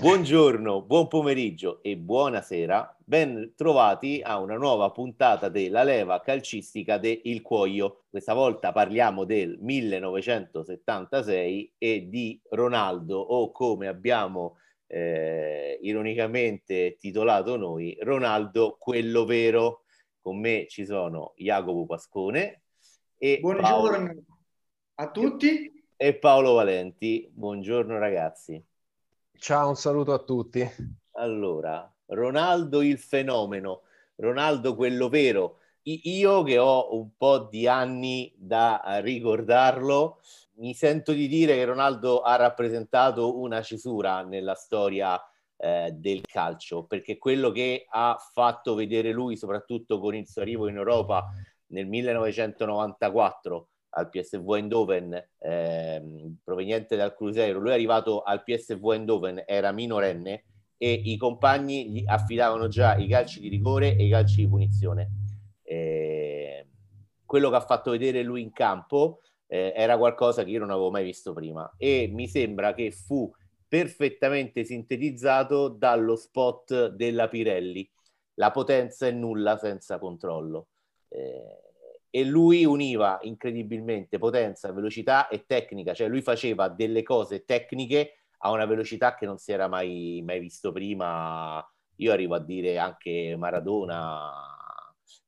Buongiorno, buon pomeriggio e buonasera. Ben trovati a una nuova puntata della leva calcistica de Il Cuoio. Questa volta parliamo del 1976 e di Ronaldo o come abbiamo eh, ironicamente titolato noi, Ronaldo quello vero. Con me ci sono Jacopo Pascone e Buongiorno Paolo... a tutti e Paolo Valenti. Buongiorno ragazzi. Ciao, un saluto a tutti. Allora, Ronaldo il fenomeno, Ronaldo quello vero. Io che ho un po' di anni da ricordarlo, mi sento di dire che Ronaldo ha rappresentato una cesura nella storia eh, del calcio, perché quello che ha fatto vedere lui, soprattutto con il suo arrivo in Europa nel 1994, al PSV Eindhoven eh, proveniente dal Cruzeiro, lui è arrivato al PSV Eindhoven, era minorenne e i compagni gli affidavano già i calci di rigore e i calci di punizione. Eh, quello che ha fatto vedere lui in campo eh, era qualcosa che io non avevo mai visto prima e mi sembra che fu perfettamente sintetizzato dallo spot della Pirelli. La potenza è nulla senza controllo. Eh, e lui univa incredibilmente potenza, velocità e tecnica, cioè lui faceva delle cose tecniche a una velocità che non si era mai, mai visto prima. Io arrivo a dire anche Maradona,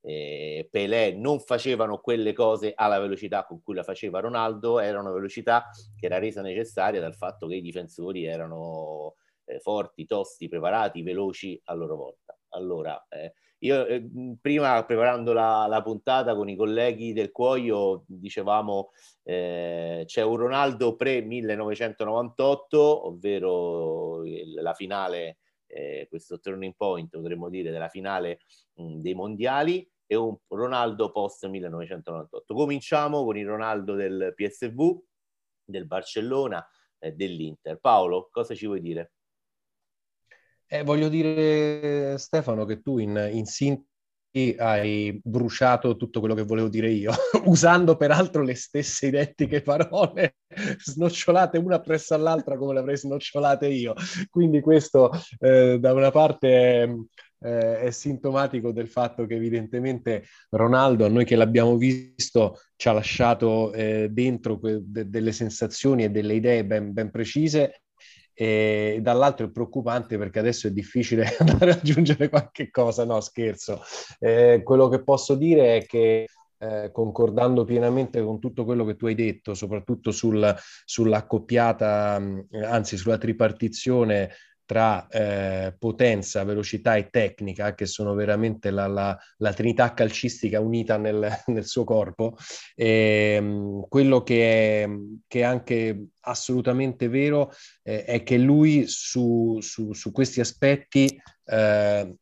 eh, Pelé non facevano quelle cose alla velocità con cui la faceva Ronaldo, era una velocità che era resa necessaria dal fatto che i difensori erano eh, forti, tosti, preparati, veloci a loro volta. Allora, eh, io eh, prima preparando la, la, puntata con i colleghi del Cuoio dicevamo eh, c'è un Ronaldo pre-1998, ovvero il, la finale, eh, questo turning point potremmo dire della finale mh, dei mondiali e un Ronaldo post-1998. Cominciamo con il Ronaldo del PSV, del Barcellona, eh, dell'Inter. Paolo, cosa ci vuoi dire? Eh, voglio dire, Stefano, che tu in, in sintesi hai bruciato tutto quello che volevo dire io, usando peraltro le stesse identiche parole, snocciolate una presso all'altra come le avrei snocciolate io. Quindi questo eh, da una parte eh, è sintomatico del fatto che evidentemente Ronaldo, a noi che l'abbiamo visto, ci ha lasciato eh, dentro que- de- delle sensazioni e delle idee ben, ben precise e dall'altro è preoccupante perché adesso è difficile andare ad aggiungere qualche cosa, no scherzo. Eh, quello che posso dire è che eh, concordando pienamente con tutto quello che tu hai detto, soprattutto sul, sull'accoppiata, anzi sulla tripartizione tra eh, potenza, velocità e tecnica, che sono veramente la, la, la trinità calcistica unita nel, nel suo corpo. E, ehm, quello che è, che è, anche assolutamente vero eh, è che lui su, su, su questi aspetti eh,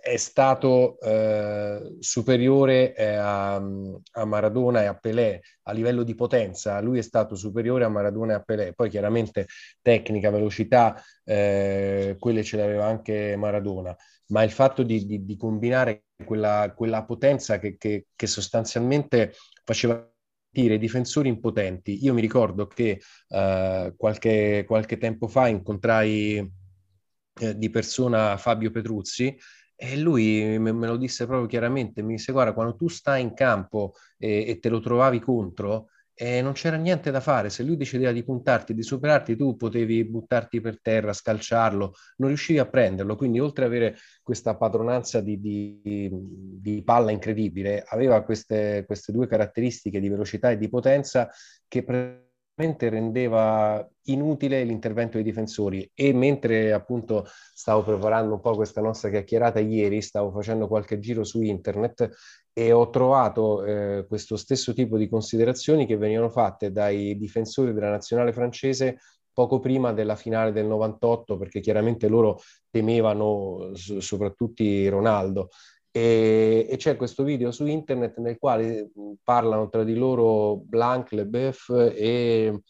è stato eh, superiore eh, a, a, Maradona e a Pelé a livello di potenza, lui è stato superiore a Maradona e a Pelé, poi chiaramente tecnica, velocità, eh, quelle ce l'aveva anche Maradona, ma il fatto di, di, di combinare quella, quella potenza che, che, che sostanzialmente faceva i difensori impotenti. Io mi ricordo che uh, qualche, qualche, tempo fa incontrai eh, di persona Fabio Petruzzi e lui me, lo disse proprio chiaramente, mi disse guarda quando tu stai in campo e, e te lo trovavi contro, eh, non c'era niente da fare, se lui decideva di puntarti, di superarti, tu potevi buttarti per terra, scalciarlo, non riuscivi a prenderlo, quindi oltre ad avere questa padronanza di, di, di palla incredibile, aveva queste, queste due caratteristiche di velocità e di potenza che... Pre- rendeva inutile l'intervento dei difensori. E mentre appunto stavo preparando un po' questa nostra chiacchierata ieri, stavo facendo qualche giro su internet e ho trovato eh, questo stesso tipo di considerazioni che venivano fatte dai difensori della nazionale francese poco prima della finale del 98 perché chiaramente loro temevano soprattutto Ronaldo e, e, c'è questo video su internet nel quale parlano tra di loro Blanc, Leboeuf e,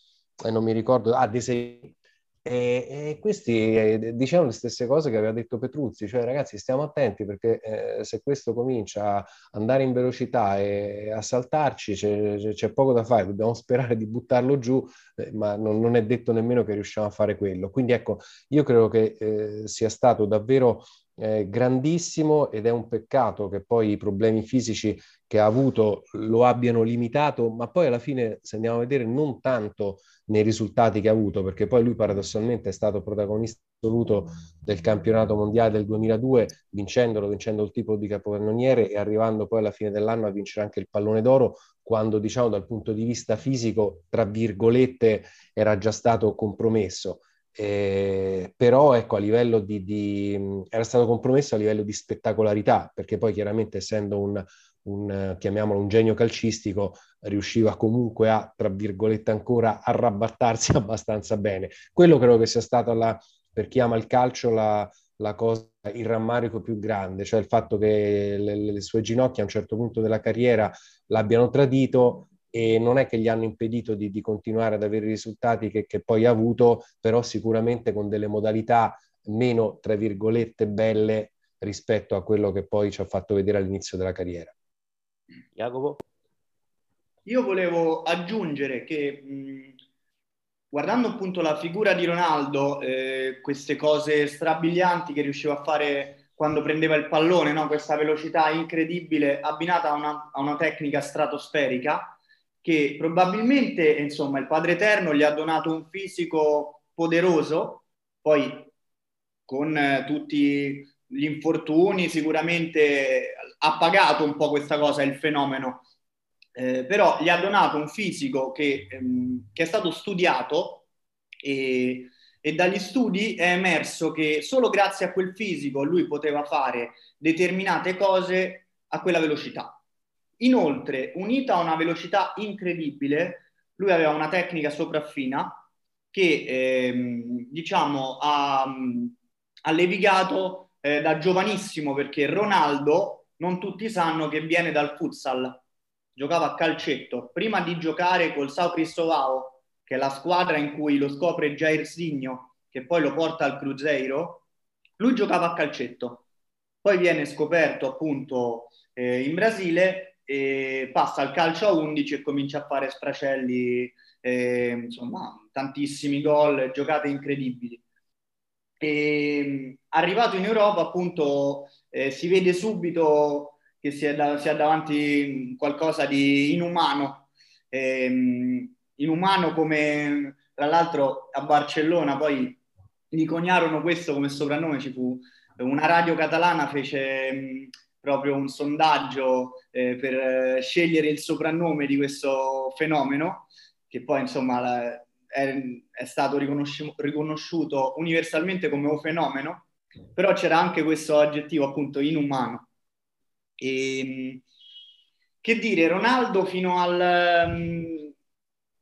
e non mi ricordo, ah, Desai. E, e, questi eh, dicevano le stesse cose che aveva detto Petruzzi, cioè ragazzi stiamo attenti perché eh, se questo comincia a andare in velocità e a saltarci c'è, c'è poco da fare, dobbiamo sperare di buttarlo giù, eh, ma non, non, è detto nemmeno che riusciamo a fare quello. Quindi ecco, io credo che eh, sia stato davvero eh, grandissimo ed è un peccato che poi i problemi fisici che ha avuto lo abbiano limitato, ma poi alla fine, se andiamo a vedere, non tanto nei risultati che ha avuto, perché poi lui paradossalmente è stato protagonista assoluto del campionato mondiale del 2002, vincendolo, vincendo il tipo di capocannoniere e arrivando poi alla fine dell'anno a vincere anche il pallone d'oro, quando diciamo dal punto di vista fisico, tra virgolette, era già stato compromesso. Eh, però ecco a livello di, di, era stato compromesso a livello di spettacolarità perché poi chiaramente essendo un, un chiamiamolo un genio calcistico riusciva comunque a tra virgolette ancora arrabattarsi abbastanza bene. Quello credo che sia stato la, per chi ama il calcio la, la cosa il rammarico più grande cioè il fatto che le, le sue ginocchia a un certo punto della carriera l'abbiano tradito e non è che gli hanno impedito di, di continuare ad avere i risultati che, che, poi ha avuto, però sicuramente con delle modalità meno, tra virgolette, belle rispetto a quello che poi ci ha fatto vedere all'inizio della carriera. Jacopo? Io volevo aggiungere che mh, guardando appunto la figura di Ronaldo, eh, queste cose strabilianti che riusciva a fare quando prendeva il pallone, no? questa velocità incredibile abbinata a una, a una tecnica stratosferica, che probabilmente insomma il Padre Eterno gli ha donato un fisico poderoso, poi con eh, tutti gli infortuni sicuramente ha pagato un po' questa cosa, il fenomeno, eh, però gli ha donato un fisico che, ehm, che è stato studiato e, e dagli studi è emerso che solo grazie a quel fisico lui poteva fare determinate cose a quella velocità. Inoltre, unita a una velocità incredibile, lui aveva una tecnica sopraffina che ehm, diciamo ha, ha levigato eh, da giovanissimo perché Ronaldo non tutti sanno che viene dal futsal, giocava a calcetto. Prima di giocare col Sao Cristovao, che è la squadra in cui lo scopre Jair Signo, che poi lo porta al Cruzeiro, lui giocava a calcetto. Poi viene scoperto appunto eh, in Brasile e passa al calcio a 11 e comincia a fare sfracelli, insomma, tantissimi gol, giocate incredibili. E, arrivato in Europa, appunto, eh, si vede subito che si è, da, si è davanti qualcosa di inumano, eh, inumano come tra l'altro a Barcellona poi gli coniarono questo come soprannome, ci fu una radio catalana fece proprio un sondaggio eh, per eh, scegliere il soprannome di questo fenomeno, che poi insomma la, è, è, stato riconosci- riconosciuto universalmente come un fenomeno, però c'era anche questo aggettivo appunto inumano. E, ehm, che dire, Ronaldo fino al,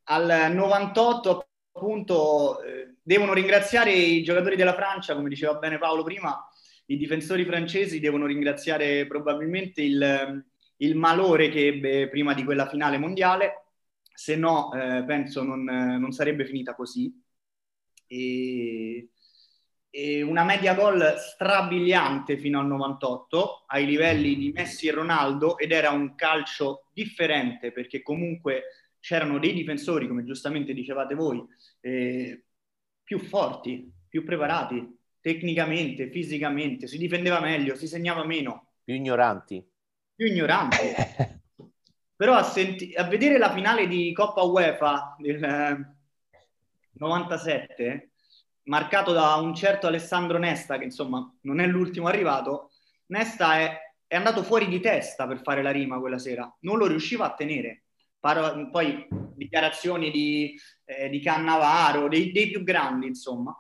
al 98 appunto eh, devono ringraziare i giocatori della Francia, come diceva bene Paolo prima, i difensori francesi devono ringraziare probabilmente il, il malore che ebbe prima di quella finale mondiale, se no eh, penso non, non, sarebbe finita così. E, e una media gol strabiliante fino al 98 ai livelli di Messi e Ronaldo ed era un calcio differente perché comunque c'erano dei difensori, come giustamente dicevate voi, eh, più forti, più preparati, tecnicamente, fisicamente, si difendeva meglio, si segnava meno. Più ignoranti. Più ignoranti. Però a, senti- a, vedere la finale di Coppa UEFA del 97, eh, marcato da un certo Alessandro Nesta, che insomma non è l'ultimo arrivato, Nesta è, è andato fuori di testa per fare la rima quella sera, non lo riusciva a tenere. Paro- poi dichiarazioni di, eh, di Cannavaro, dei, dei più grandi, insomma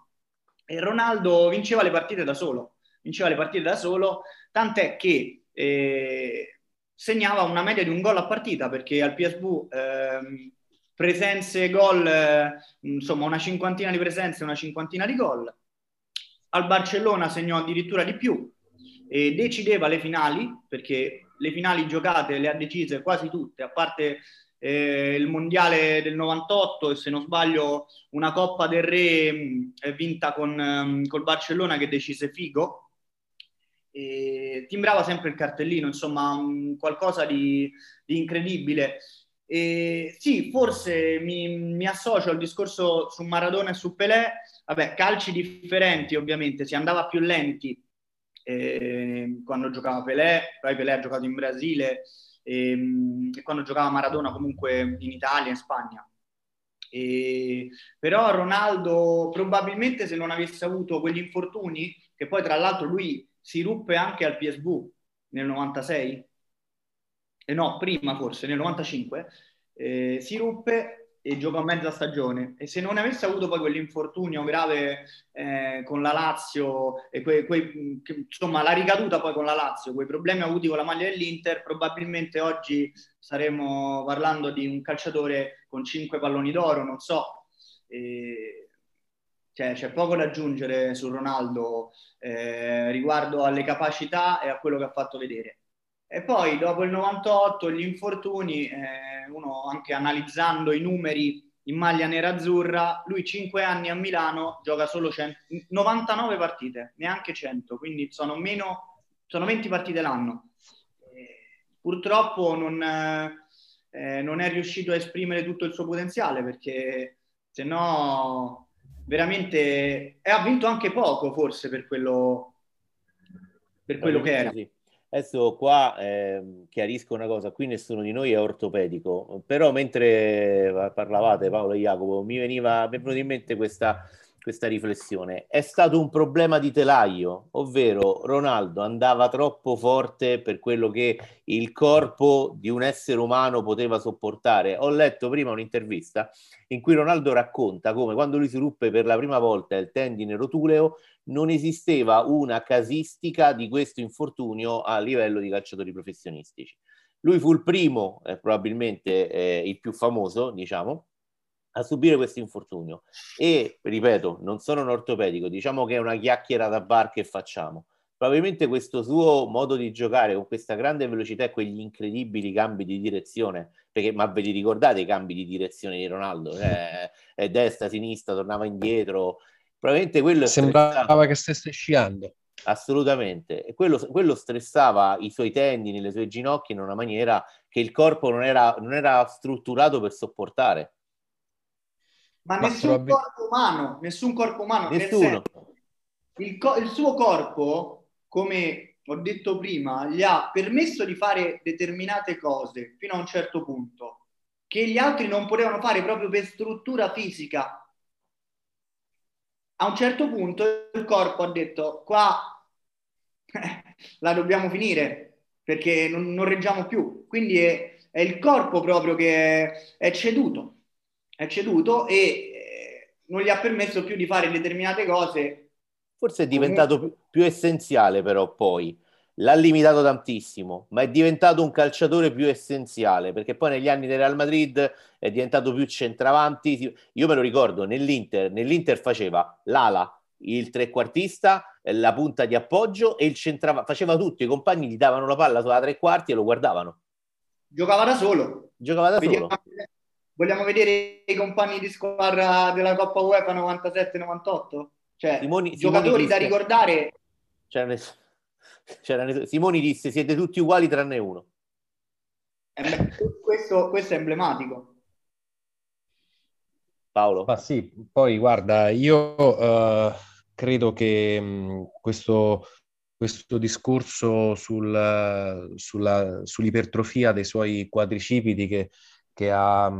Ronaldo vinceva le partite da solo, vinceva le partite da solo, tant'è che eh, segnava una media di un gol a partita perché al PSV eh, presenze, gol, eh, insomma una cinquantina di presenze, una cinquantina di gol. Al Barcellona segnò addirittura di più e decideva le finali perché le finali giocate le ha decise quasi tutte, a parte eh, il mondiale del 98 e se non sbaglio una Coppa del Re mh, vinta con um, col Barcellona che decise Figo. E timbrava sempre il cartellino, insomma, um, qualcosa di, di incredibile. E sì, forse mi, mi, associo al discorso su Maradona e su Pelé. Vabbè, calci differenti ovviamente, si andava più lenti eh, quando giocava Pelé, poi Pelé ha giocato in Brasile e, ehm, e quando giocava Maradona comunque in Italia, in Spagna. E, però Ronaldo probabilmente se non avesse avuto quegli infortuni, che poi tra l'altro lui si ruppe anche al PSV nel 96, eh no, prima forse, nel 95, eh, si ruppe e giocò mezza stagione. E se non avesse avuto poi quell'infortunio grave eh, con la Lazio, e que, que, che, insomma la ricaduta poi con la Lazio, quei problemi avuti con la maglia dell'Inter, probabilmente oggi saremmo parlando di un calciatore con cinque palloni d'oro, non so. E, cioè, c'è poco da aggiungere su Ronaldo eh, riguardo alle capacità e a quello che ha fatto vedere. E poi dopo il 98, gli infortuni, eh, uno anche analizzando i numeri in maglia nera-azzurra, lui 5 anni a Milano gioca solo 100, 99 partite, neanche 100, quindi sono, meno, sono 20 partite l'anno. Eh, purtroppo non, eh, non, è riuscito a esprimere tutto il suo potenziale perché se no veramente... E ha vinto anche poco forse per quello, per quello che era. Sì. Adesso qua eh, chiarisco una cosa, qui nessuno di noi è ortopedico, però mentre parlavate Paolo e Jacopo mi veniva mi è venuta in mente questa, questa riflessione. È stato un problema di telaio, ovvero Ronaldo andava troppo forte per quello che il corpo di un essere umano poteva sopportare. Ho letto prima un'intervista in cui Ronaldo racconta come quando lui si ruppe per la prima volta il tendine rotuleo non esisteva una casistica di questo infortunio a livello di calciatori professionistici. Lui fu il primo, eh, probabilmente eh, il più famoso, diciamo, a subire questo infortunio. E, ripeto, non sono un ortopedico, diciamo che è una chiacchiera da bar che facciamo. Probabilmente questo suo modo di giocare con questa grande velocità e quegli incredibili cambi di direzione, perché ma ve li ricordate i cambi di direzione di Ronaldo? Cioè, è destra, sinistra, tornava indietro, Probabilmente quello sembrava stressava. che stesse sciando. Assolutamente, e quello, quello, stressava i suoi tendini, le sue ginocchia in una maniera che il corpo non era, non era strutturato per sopportare. Ma, Ma nessun probabil... corpo umano, nessun corpo umano, nessuno. Il, co- il suo corpo, come ho detto prima, gli ha permesso di fare determinate cose fino a un certo punto che gli altri non potevano fare proprio per struttura fisica a un certo punto il corpo ha detto qua la dobbiamo finire perché non, non reggiamo più. Quindi è, è, il corpo proprio che è, è ceduto, è ceduto e eh, non gli ha permesso più di fare determinate cose. Forse è diventato più, più essenziale però poi l'ha limitato tantissimo, ma è diventato un calciatore più essenziale perché poi negli anni del Real Madrid è diventato più centravanti. Io me lo ricordo nell'Inter, nell'Inter faceva l'ala, il trequartista, la punta di appoggio e il centravanti, faceva tutto. I compagni gli davano la palla sulla tre quarti e lo guardavano. Giocava da solo. Giocava da Vediamo, solo. Vogliamo vedere i compagni di squadra della Coppa UEFA 97-98? Cioè, Simoni, giocatori Simoni da ricordare. Cioè, Simoni disse siete tutti uguali tranne uno. Eh, questo, questo, è emblematico. Paolo? Ma sì, poi guarda, io uh, credo che mh, questo, questo discorso sul, sulla, sull'ipertrofia dei suoi quadricipiti che che ha,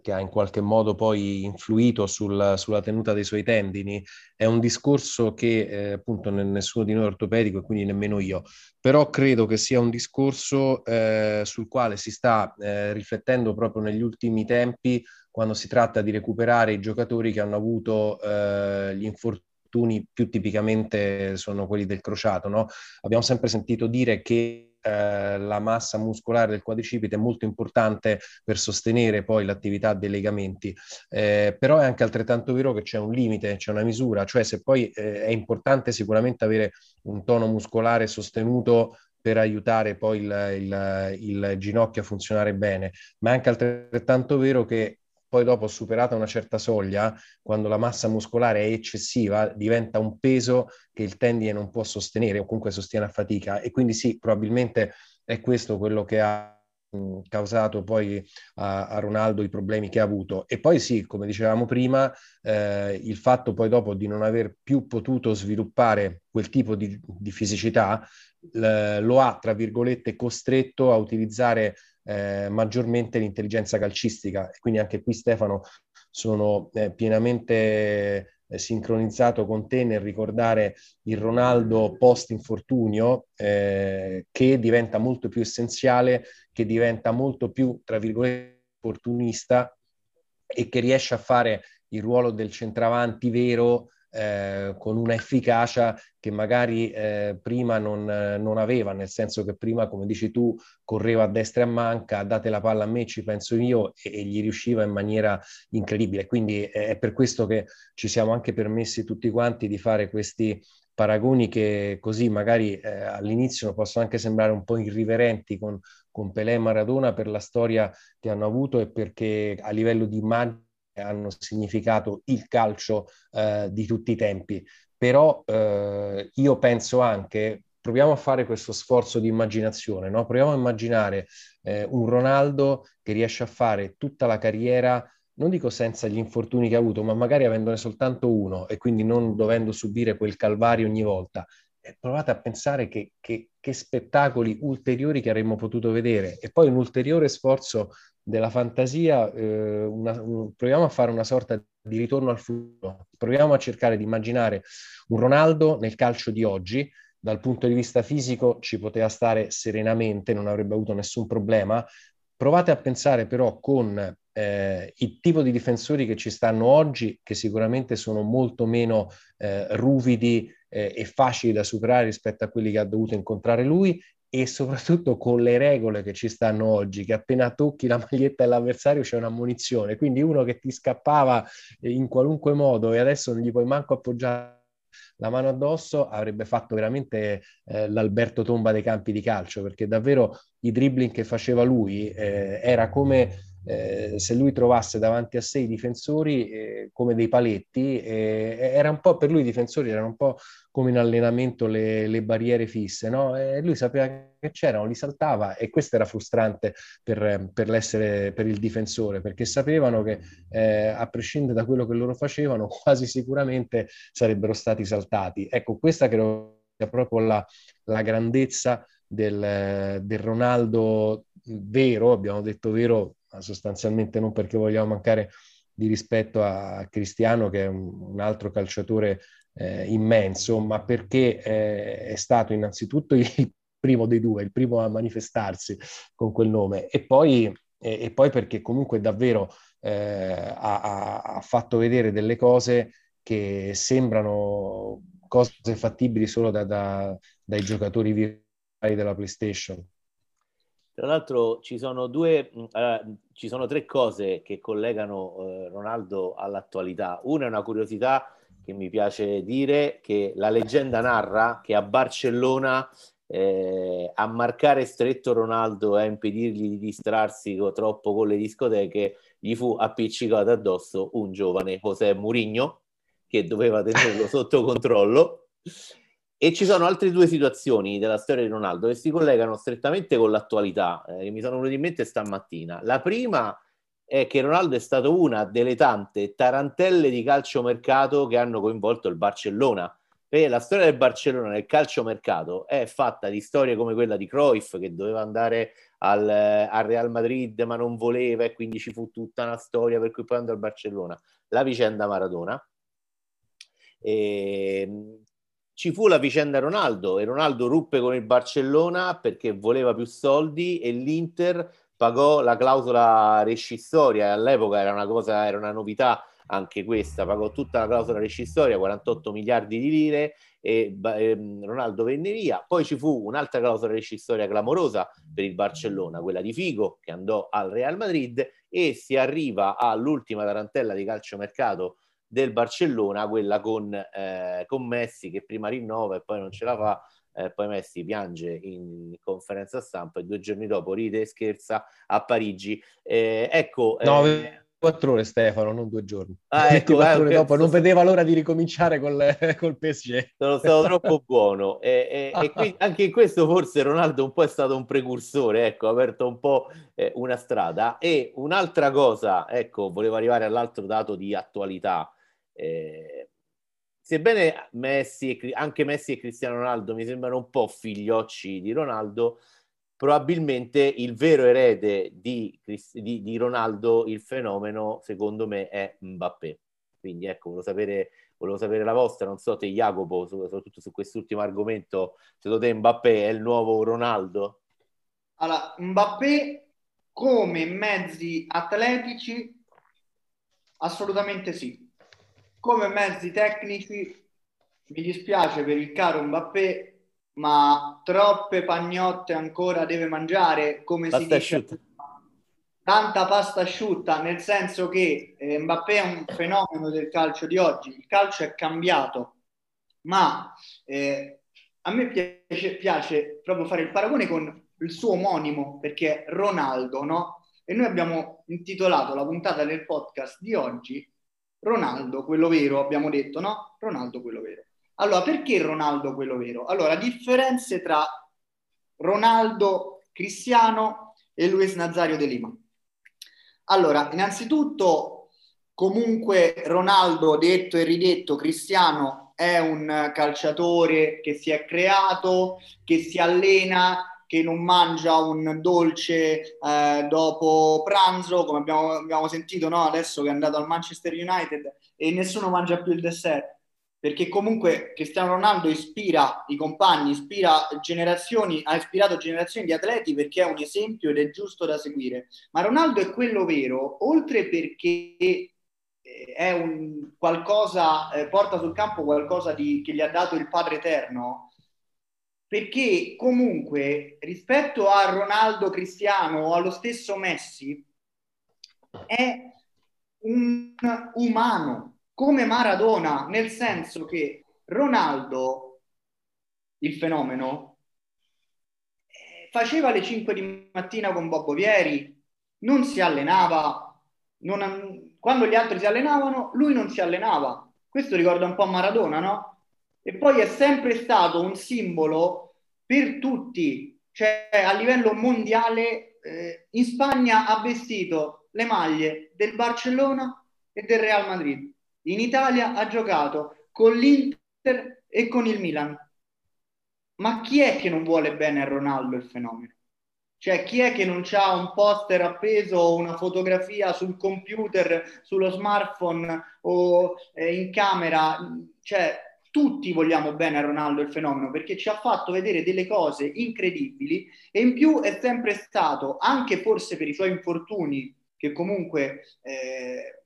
che ha, in qualche modo poi influito sul, sulla tenuta dei suoi tendini, è un discorso che eh, appunto nessuno di noi è ortopedico e quindi nemmeno io, però credo che sia un discorso eh, sul quale si sta eh, riflettendo proprio negli ultimi tempi quando si tratta di recuperare i giocatori che hanno avuto eh, gli infortuni più tipicamente sono quelli del crociato. No? Abbiamo sempre sentito dire che eh, la massa muscolare del quadricipite è molto importante per sostenere poi l'attività dei legamenti, eh, però è anche altrettanto vero che c'è un limite, c'è una misura, cioè se poi eh, è importante sicuramente avere un tono muscolare sostenuto per aiutare poi il, il, il ginocchio a funzionare bene, ma è anche altrettanto vero che poi dopo superata una certa soglia, quando la massa muscolare è eccessiva, diventa un peso che il tendine non può sostenere o comunque sostiene a fatica e quindi sì, probabilmente è questo quello che ha causato poi a, a, Ronaldo i problemi che ha avuto. E poi sì, come dicevamo prima, eh, il fatto poi dopo di non aver più potuto sviluppare quel tipo di, di fisicità l- lo ha, tra virgolette, costretto a utilizzare eh, maggiormente l'intelligenza calcistica. E quindi anche qui Stefano sono eh, pienamente eh, sincronizzato con te nel ricordare il Ronaldo post infortunio eh, che diventa molto più essenziale, che diventa molto più, tra virgolette, opportunista e che riesce a fare il ruolo del centravanti vero eh, con una efficacia che magari eh, prima non, non, aveva, nel senso che prima, come dici tu, correva a destra e a manca, date la palla a me, ci penso io, e, e gli riusciva in maniera incredibile. Quindi è, è per questo che ci siamo anche permessi tutti quanti di fare questi paragoni che così magari eh, all'inizio possono anche sembrare un po' irriverenti con, con Pelé e Maradona per la storia che hanno avuto e perché a livello di immagine hanno significato il calcio eh, di tutti i tempi. Però eh, io penso anche, proviamo a fare questo sforzo di immaginazione, no? proviamo a immaginare eh, un Ronaldo che riesce a fare tutta la carriera, non dico senza gli infortuni che ha avuto, ma magari avendone soltanto uno e quindi non dovendo subire quel calvario ogni volta. E provate a pensare che, che, che spettacoli ulteriori che avremmo potuto vedere e poi un ulteriore sforzo della fantasia, eh, una, un, proviamo a fare una sorta di ritorno al futuro, proviamo a cercare di immaginare un Ronaldo nel calcio di oggi, dal punto di vista fisico ci poteva stare serenamente, non avrebbe avuto nessun problema. Provate a pensare però con eh, il tipo di difensori che ci stanno oggi, che sicuramente sono molto meno eh, ruvidi eh, e facili da superare rispetto a quelli che ha dovuto incontrare lui, e soprattutto con le regole che ci stanno oggi, che appena tocchi la maglietta dell'avversario c'è una munizione, quindi uno che ti scappava in qualunque modo e adesso non gli puoi manco appoggiare la mano addosso avrebbe fatto veramente eh, l'Alberto Tomba dei campi di calcio perché davvero i dribbling che faceva lui eh, era come eh, se lui trovasse davanti a sé i difensori eh, come dei paletti, eh, era un po' per lui i difensori erano un po' come in allenamento le, le barriere fisse, no? E lui sapeva che c'erano, li saltava e questo era frustrante per, per, l'essere, per il difensore, perché sapevano che eh, a prescindere da quello che loro facevano, quasi sicuramente sarebbero stati saltati. Ecco, questa credo sia proprio la, la grandezza del, del Ronaldo vero, abbiamo detto vero sostanzialmente non perché vogliamo mancare di rispetto a Cristiano, che è un, altro calciatore eh, immenso, ma perché eh, è stato innanzitutto il primo dei due, il primo a manifestarsi con quel nome, e poi, e, e poi perché comunque davvero eh, ha, ha, fatto vedere delle cose che sembrano cose fattibili solo da, da, dai giocatori virtuali della PlayStation. Tra l'altro ci sono due, uh, ci sono tre cose che collegano uh, Ronaldo all'attualità. Una è una curiosità che mi piace dire, che la leggenda narra che a Barcellona eh, a marcare stretto Ronaldo e a impedirgli di distrarsi troppo con le discoteche, gli fu appiccicato addosso un giovane José Mourinho che doveva tenerlo sotto controllo e ci sono altre due situazioni della storia di Ronaldo che si collegano strettamente con l'attualità, eh, che mi sono venute in mente stamattina. La prima è che Ronaldo è stato una delle tante tarantelle di calciomercato che hanno coinvolto il Barcellona. Perché la storia del Barcellona nel calciomercato è fatta di storie come quella di Cruyff che doveva andare al, al, Real Madrid ma non voleva e quindi ci fu tutta una storia per cui poi andò al Barcellona. La vicenda Maradona. E, ehm, ci fu la vicenda Ronaldo e Ronaldo ruppe con il Barcellona perché voleva più soldi e l'Inter pagò la clausola rescissoria. All'epoca era una cosa, era una novità anche questa, pagò tutta la clausola rescissoria, 48 miliardi di lire e ehm, Ronaldo venne via. Poi ci fu un'altra clausola rescissoria clamorosa per il Barcellona, quella di Figo che andò al Real Madrid e si arriva all'ultima tarantella di calciomercato del Barcellona, quella con, eh, con Messi che prima rinnova e poi non ce la fa eh, poi Messi piange in conferenza stampa e due giorni dopo ride e scherza a Parigi. Eh, ecco, no, eh, quattro ore Stefano, non due giorni. Ah, ecco, 24 ore dopo, non vedeva l'ora di ricominciare col, col PSG. Sono stato troppo buono e, e, e qui, anche in questo forse Ronaldo un po' è stato un precursore, ecco, ha aperto un po' eh, una strada. E un'altra cosa, ecco, volevo arrivare all'altro dato di attualità. Eh, sebbene Messi e, anche Messi e Cristiano Ronaldo mi sembrano un po' figliocci di Ronaldo, probabilmente il vero erede di, di, di, Ronaldo, il fenomeno, secondo me, è Mbappé. Quindi ecco, volevo sapere, volevo sapere la vostra, non so te Jacopo, soprattutto su quest'ultimo argomento, secondo te Mbappé è il nuovo Ronaldo? Allora, Mbappé come mezzi atletici, assolutamente sì. Come mezzi tecnici, mi dispiace per il caro Mbappé, ma troppe pagnotte ancora deve mangiare, come pasta si dice. Asciutta. Tanta pasta asciutta, nel senso che eh, Mbappé è un fenomeno del calcio di oggi. Il calcio è cambiato, ma eh, a me piace, piace proprio fare il paragone con il suo omonimo, perché è Ronaldo, no? E noi abbiamo intitolato la puntata del podcast di oggi Ronaldo, quello vero, abbiamo detto, no? Ronaldo, quello vero. Allora, perché Ronaldo quello vero? Allora, differenze tra Ronaldo Cristiano e Luis Nazario de Lima. Allora, innanzitutto, comunque Ronaldo, detto e ridetto, Cristiano è un calciatore che si è creato, che si allena, che non mangia un dolce eh, dopo pranzo, come abbiamo, abbiamo sentito no? adesso che è andato al Manchester United e nessuno mangia più il dessert perché comunque Cristiano Ronaldo ispira i compagni, ispira generazioni, ha ispirato generazioni di atleti perché è un esempio ed è giusto da seguire. Ma Ronaldo è quello vero, oltre perché eh, è un qualcosa, eh, porta sul campo qualcosa di, che gli ha dato il Padre Eterno, perché comunque rispetto a Ronaldo Cristiano o allo stesso Messi è un umano, come Maradona, nel senso che Ronaldo, il fenomeno, faceva le 5 di mattina con Bobo Vieri, non si allenava, non, quando gli altri si allenavano, lui non si allenava. Questo ricorda un po' Maradona, no? E poi è sempre stato un simbolo per tutti, cioè a livello mondiale eh, in Spagna ha vestito le maglie del Barcellona e del Real Madrid in Italia ha giocato con l'Inter e con il Milan. Ma chi è che non vuole bene a Ronaldo il fenomeno? Cioè, chi è che non ha un poster appeso o una fotografia sul computer, sullo smartphone o eh, in camera? Cioè, tutti vogliamo bene a Ronaldo il fenomeno perché ci ha fatto vedere delle cose incredibili e in più è sempre stato, anche forse per i suoi infortuni, che comunque eh,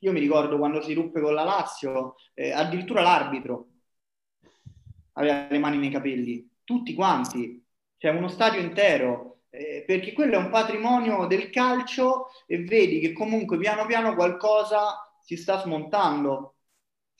io mi ricordo quando si ruppe con la Lazio, eh, addirittura l'arbitro aveva le mani nei capelli, tutti quanti, cioè uno stadio intero, eh, perché quello è un patrimonio del calcio e vedi che comunque piano piano qualcosa si sta smontando.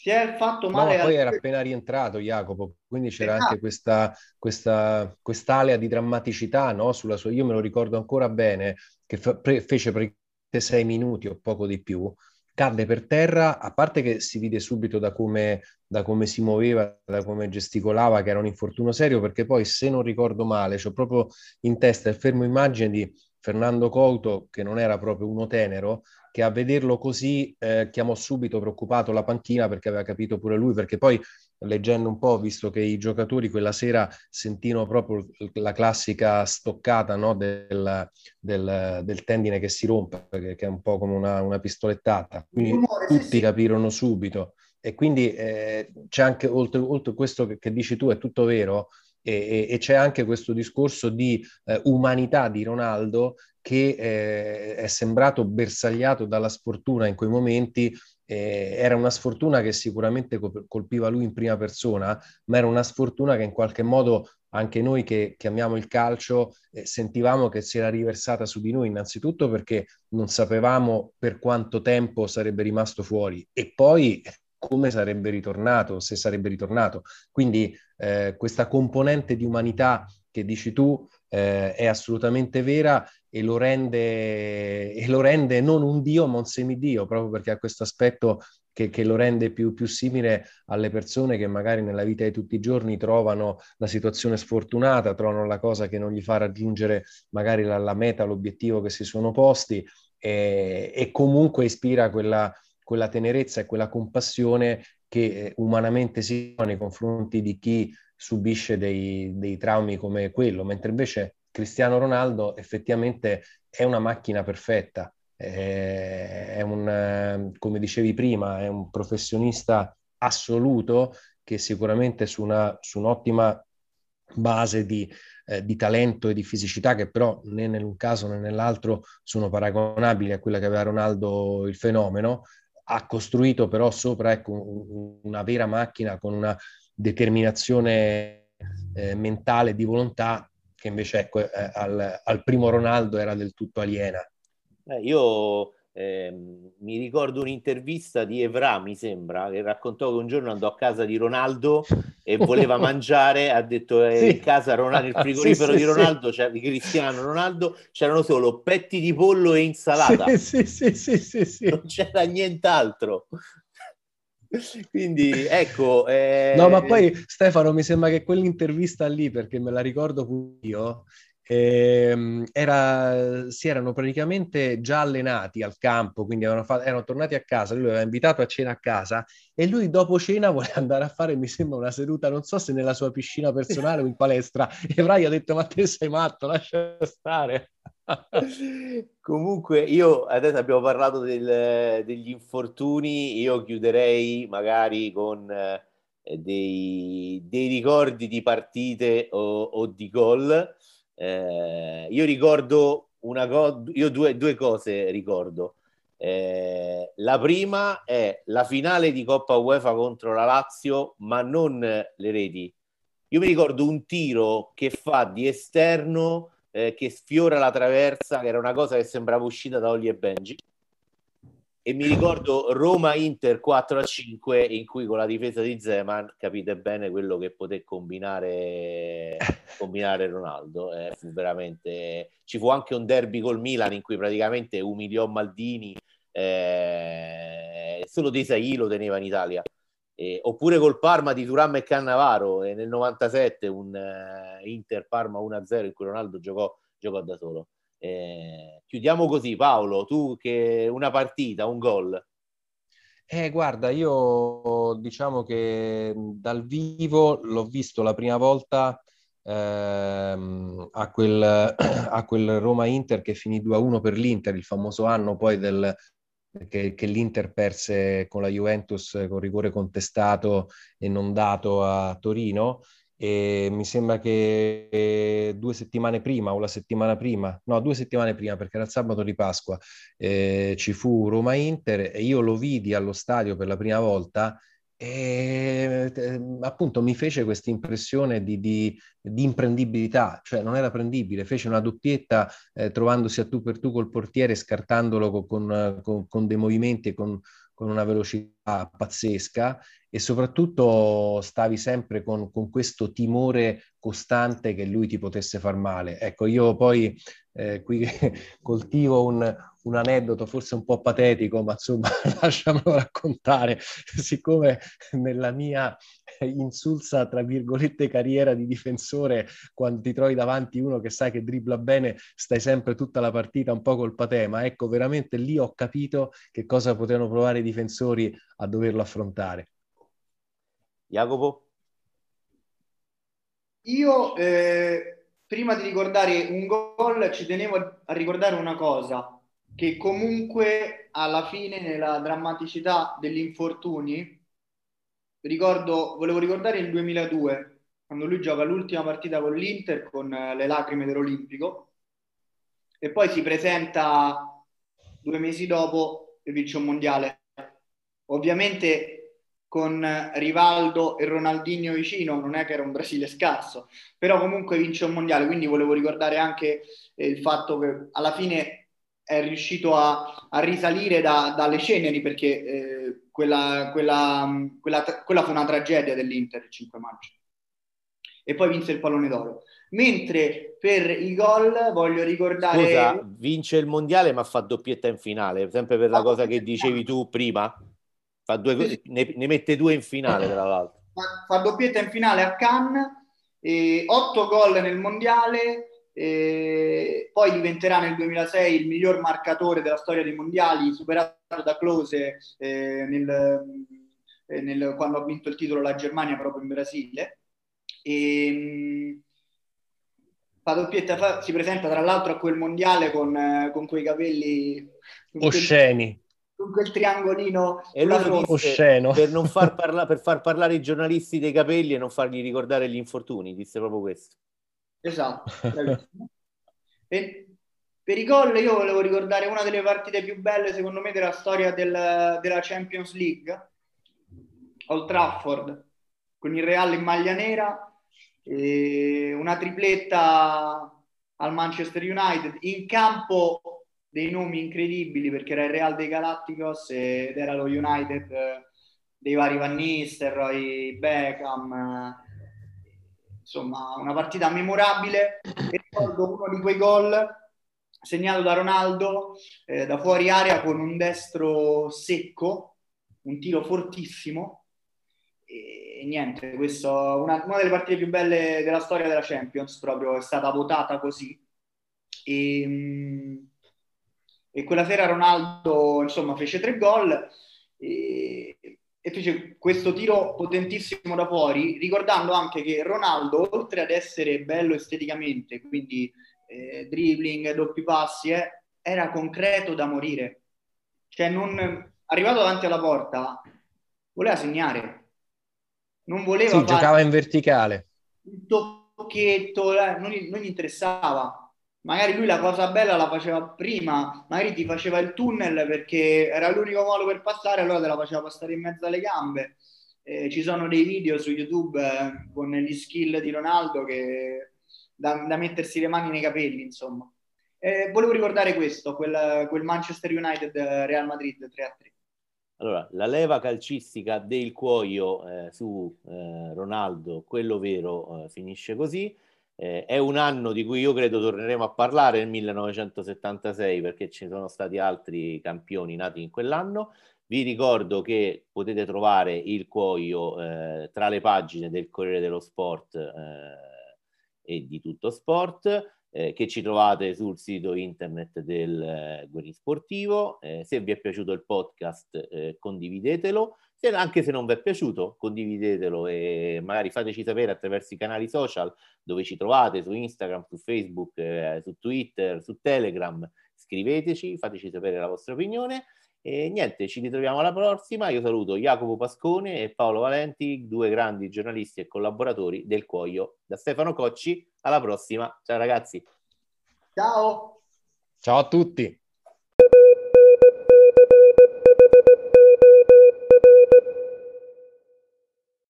Si è fatto male. No, poi era appena rientrato Jacopo, quindi c'era esatto. anche questa, questa quest'alea di drammaticità no? sulla sua. Io me lo ricordo ancora bene, che fe- fece praticamente sei minuti o poco di più, cadde per terra, a parte che si vide subito da come, da come si muoveva, da come gesticolava, che era un infortunio serio, perché poi, se non ricordo male, ho proprio in testa il fermo immagine di Fernando Couto, che non era proprio uno tenero, che a vederlo così eh, chiamò subito preoccupato la panchina perché aveva capito pure lui, perché poi leggendo un po', visto che i giocatori quella sera sentirono proprio la classica stoccata no, del, del, del, tendine che si rompe, che, che è un po' come una, una pistolettata. Quindi rumore, tutti sì, capirono subito. E quindi eh, c'è anche, oltre, oltre questo che, che dici tu, è tutto vero, e, e, c'è anche questo discorso di eh, umanità di Ronaldo che eh, è sembrato bersagliato dalla sfortuna in quei momenti. Eh, era una sfortuna che sicuramente colpiva lui in prima persona, ma era una sfortuna che in qualche modo anche noi che chiamiamo il calcio eh, sentivamo che si era riversata su di noi, innanzitutto perché non sapevamo per quanto tempo sarebbe rimasto fuori e poi come sarebbe ritornato, se sarebbe ritornato. Quindi eh, questa componente di umanità che dici tu eh, è assolutamente vera e lo, rende, e lo rende non un dio ma un semidio, proprio perché ha questo aspetto che, che, lo rende più, più, simile alle persone che magari nella vita di tutti i giorni trovano la situazione sfortunata, trovano la cosa che non gli fa raggiungere magari la, la meta, l'obiettivo che si sono posti e, e comunque ispira quella, quella tenerezza e quella compassione che eh, umanamente si ha nei confronti di chi subisce dei, dei traumi come quello, mentre invece Cristiano Ronaldo effettivamente è una macchina perfetta, è un, come dicevi prima, è un professionista assoluto che sicuramente su, una, su un'ottima base di, eh, di, talento e di fisicità che però né in un caso né nell'altro sono paragonabili a quella che aveva Ronaldo il fenomeno, ha costruito però sopra ecco, una vera macchina con una determinazione eh, mentale di volontà che invece ecco, eh, al, al, primo Ronaldo era del tutto aliena. Eh, io eh, mi ricordo un'intervista di Evra, mi sembra, che raccontò che un giorno andò a casa di Ronaldo e voleva mangiare, ha detto eh, sì. in casa Ronaldo, nel frigorifero sì, di Ronaldo, cioè, di Cristiano Ronaldo, c'erano solo petti di pollo e insalata. Sì, sì, sì, sì, sì, Non c'era nient'altro. Quindi ecco. Eh... No, ma poi Stefano, mi sembra che quell'intervista lì, perché me la ricordo pure io, eh, era, si erano praticamente già allenati al campo, quindi fatto, erano tornati a casa, lui aveva invitato a cena a casa e lui dopo cena voleva andare a fare, mi sembra, una seduta, non so se nella sua piscina personale o in palestra, e Brai ha detto ma te sei matto, lascia stare. Comunque io adesso abbiamo parlato del, degli infortuni, io chiuderei magari con eh, dei, dei, ricordi di partite o, o di gol eh, io ricordo una cosa, io due, due, cose ricordo. Eh, la prima è la finale di Coppa UEFA contro la Lazio, ma non le reti. Io mi ricordo un tiro che fa di esterno eh, che sfiora la traversa, che era una cosa che sembrava uscita da Olli e Benji e mi ricordo Roma-Inter 4-5 in cui con la difesa di Zeman capite bene quello che poté combinare, combinare Ronaldo eh, fu veramente ci fu anche un derby col Milan in cui praticamente umiliò Maldini eh, solo De Sai lo teneva in Italia. Eh, oppure col Parma di Turam e Cannavaro nel 97 un eh, Inter Parma 1-0 in cui Ronaldo giocò, giocò da solo eh, chiudiamo così, Paolo, tu che una partita, un gol. Eh, guarda, io diciamo che dal vivo l'ho visto la prima volta ehm, a, quel, a quel Roma-Inter che finì 2-1 per l'Inter, il famoso anno poi del, che, che, l'Inter perse con la Juventus con rigore contestato e non dato a Torino e mi sembra che due settimane prima o la settimana prima, no, due settimane prima perché era il sabato di Pasqua, eh, ci fu Roma-Inter e io lo vidi allo stadio per la prima volta e eh, appunto mi fece questa impressione di, di, di, imprendibilità, cioè non era prendibile, fece una doppietta eh, trovandosi a tu per tu col portiere, scartandolo con, con, con dei movimenti con, con una velocità pazzesca e soprattutto stavi sempre con, con, questo timore costante che lui ti potesse far male. Ecco, io poi eh, qui coltivo un, un, aneddoto forse un po' patetico, ma insomma lasciamelo raccontare, siccome nella mia insulsa, tra virgolette, carriera di difensore, quando ti trovi davanti uno che sai che dribbla bene, stai sempre tutta la partita un po' col patema, ecco, veramente lì ho capito che cosa potevano provare i difensori a doverlo affrontare. Jacopo? Io eh, prima di ricordare un gol ci tenevo a ricordare una cosa, che comunque alla fine nella drammaticità degli infortuni, ricordo, volevo ricordare il 2002, quando lui gioca l'ultima partita con l'Inter con eh, le lacrime dell'Olimpico e poi si presenta due mesi dopo e vince un mondiale. Ovviamente con Rivaldo e Ronaldinho vicino, non è che era un Brasile scarso, però comunque vince un mondiale, quindi volevo ricordare anche eh, il fatto che alla fine è riuscito a, a risalire da, dalle ceneri perché eh, quella, quella, quella, quella fu una tragedia dell'Inter il 5 maggio. E poi vinse il pallone d'oro. Mentre per i gol voglio ricordare... Scusa, vince il mondiale ma fa doppietta in finale, sempre per la ah, cosa che dicevi tu prima. Fa due, ne, ne mette due in finale, tra l'altro. Fa, fa doppietta in finale a Cannes, 8 gol nel mondiale, e poi diventerà nel 2006 il miglior marcatore della storia dei mondiali, superato da Close eh, nel, eh, nel, quando ha vinto il titolo la Germania proprio in Brasile. E, fa doppietta, fa, si presenta tra l'altro a quel mondiale con, eh, con quei capelli osceni. Con quel triangolino e lui osceno. Per, non far parla- per far parlare i giornalisti dei capelli e non fargli ricordare gli infortuni, disse proprio questo. Esatto. e, per i gol io volevo ricordare una delle partite più belle secondo me della storia del, della Champions League, Old Trafford, con il Real in maglia nera, una tripletta al Manchester United, in campo dei nomi incredibili perché era il Real dei Galacticos ed era lo United dei vari Van Nistelrooy, Beckham, insomma una partita memorabile. E ricordo uno di quei gol segnato da Ronaldo eh, da fuori area con un destro secco, un tiro fortissimo. E, e niente, questo una, una, delle partite più belle della storia della Champions proprio è stata votata così. E, mm, e quella sera Ronaldo insomma fece tre gol. E, e fece questo tiro potentissimo da fuori, ricordando anche che Ronaldo, oltre ad essere bello esteticamente, quindi eh, dribbling, doppi passi, eh, era concreto da morire. Cioè, non, arrivato davanti alla porta, voleva segnare. Non voleva... Sì, giocava in verticale. Un tocchetto, eh, non, non gli interessava magari lui la cosa bella la faceva prima, magari ti faceva il tunnel perché era l'unico modo per passare, allora te la faceva passare in mezzo alle gambe. Eh, ci sono dei video su YouTube eh, con gli skill di Ronaldo che da, da, mettersi le mani nei capelli, insomma. Eh, volevo ricordare questo, quel, quel Manchester United Real Madrid 3-3. Allora, la leva calcistica del cuoio eh, su eh, Ronaldo, quello vero, eh, finisce così. Eh, è un anno di cui io credo torneremo a parlare nel 1976 perché ci sono stati altri campioni nati in quell'anno. Vi ricordo che potete trovare il cuoio eh, tra le pagine del Corriere dello Sport eh, e di tutto sport. Eh, che ci trovate sul sito internet del eh, Guerin Sportivo. Eh, se vi è piaciuto il podcast, eh, condividetelo. Se, anche se non vi è piaciuto, condividetelo e magari fateci sapere attraverso i canali social dove ci trovate, su Instagram, su Facebook, eh, su Twitter, su Telegram. Scriveteci, fateci sapere la vostra opinione. E niente, ci ritroviamo alla prossima. Io saluto Jacopo Pascone e Paolo Valenti, due grandi giornalisti e collaboratori del Cuoio. Da Stefano Cocci, alla prossima. Ciao ragazzi. Ciao. Ciao a tutti.